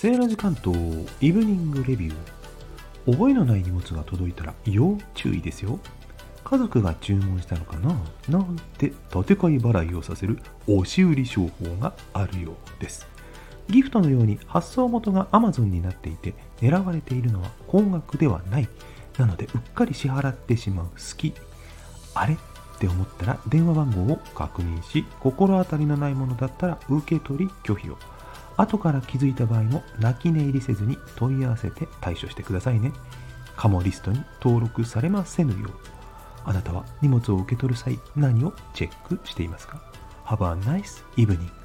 セーラージ関東イブニングレビュー。覚えのない荷物が届いたら要注意ですよ。家族が注文したのかな？なんて立て替え払いをさせる押し売り商法があるようです。ギフトのように発送元が Amazon になっていて狙われているのは高額ではない。なのでうっかり支払ってしまう好きあれ？って思ったら電話番号を確認し心当たりのないものだったら受け取り拒否を。後から気づいた場合も泣き寝入りせずに問い合わせて対処してくださいね。カモリストに登録されませぬようあなたは荷物を受け取る際何をチェックしていますか？Have a nice evening.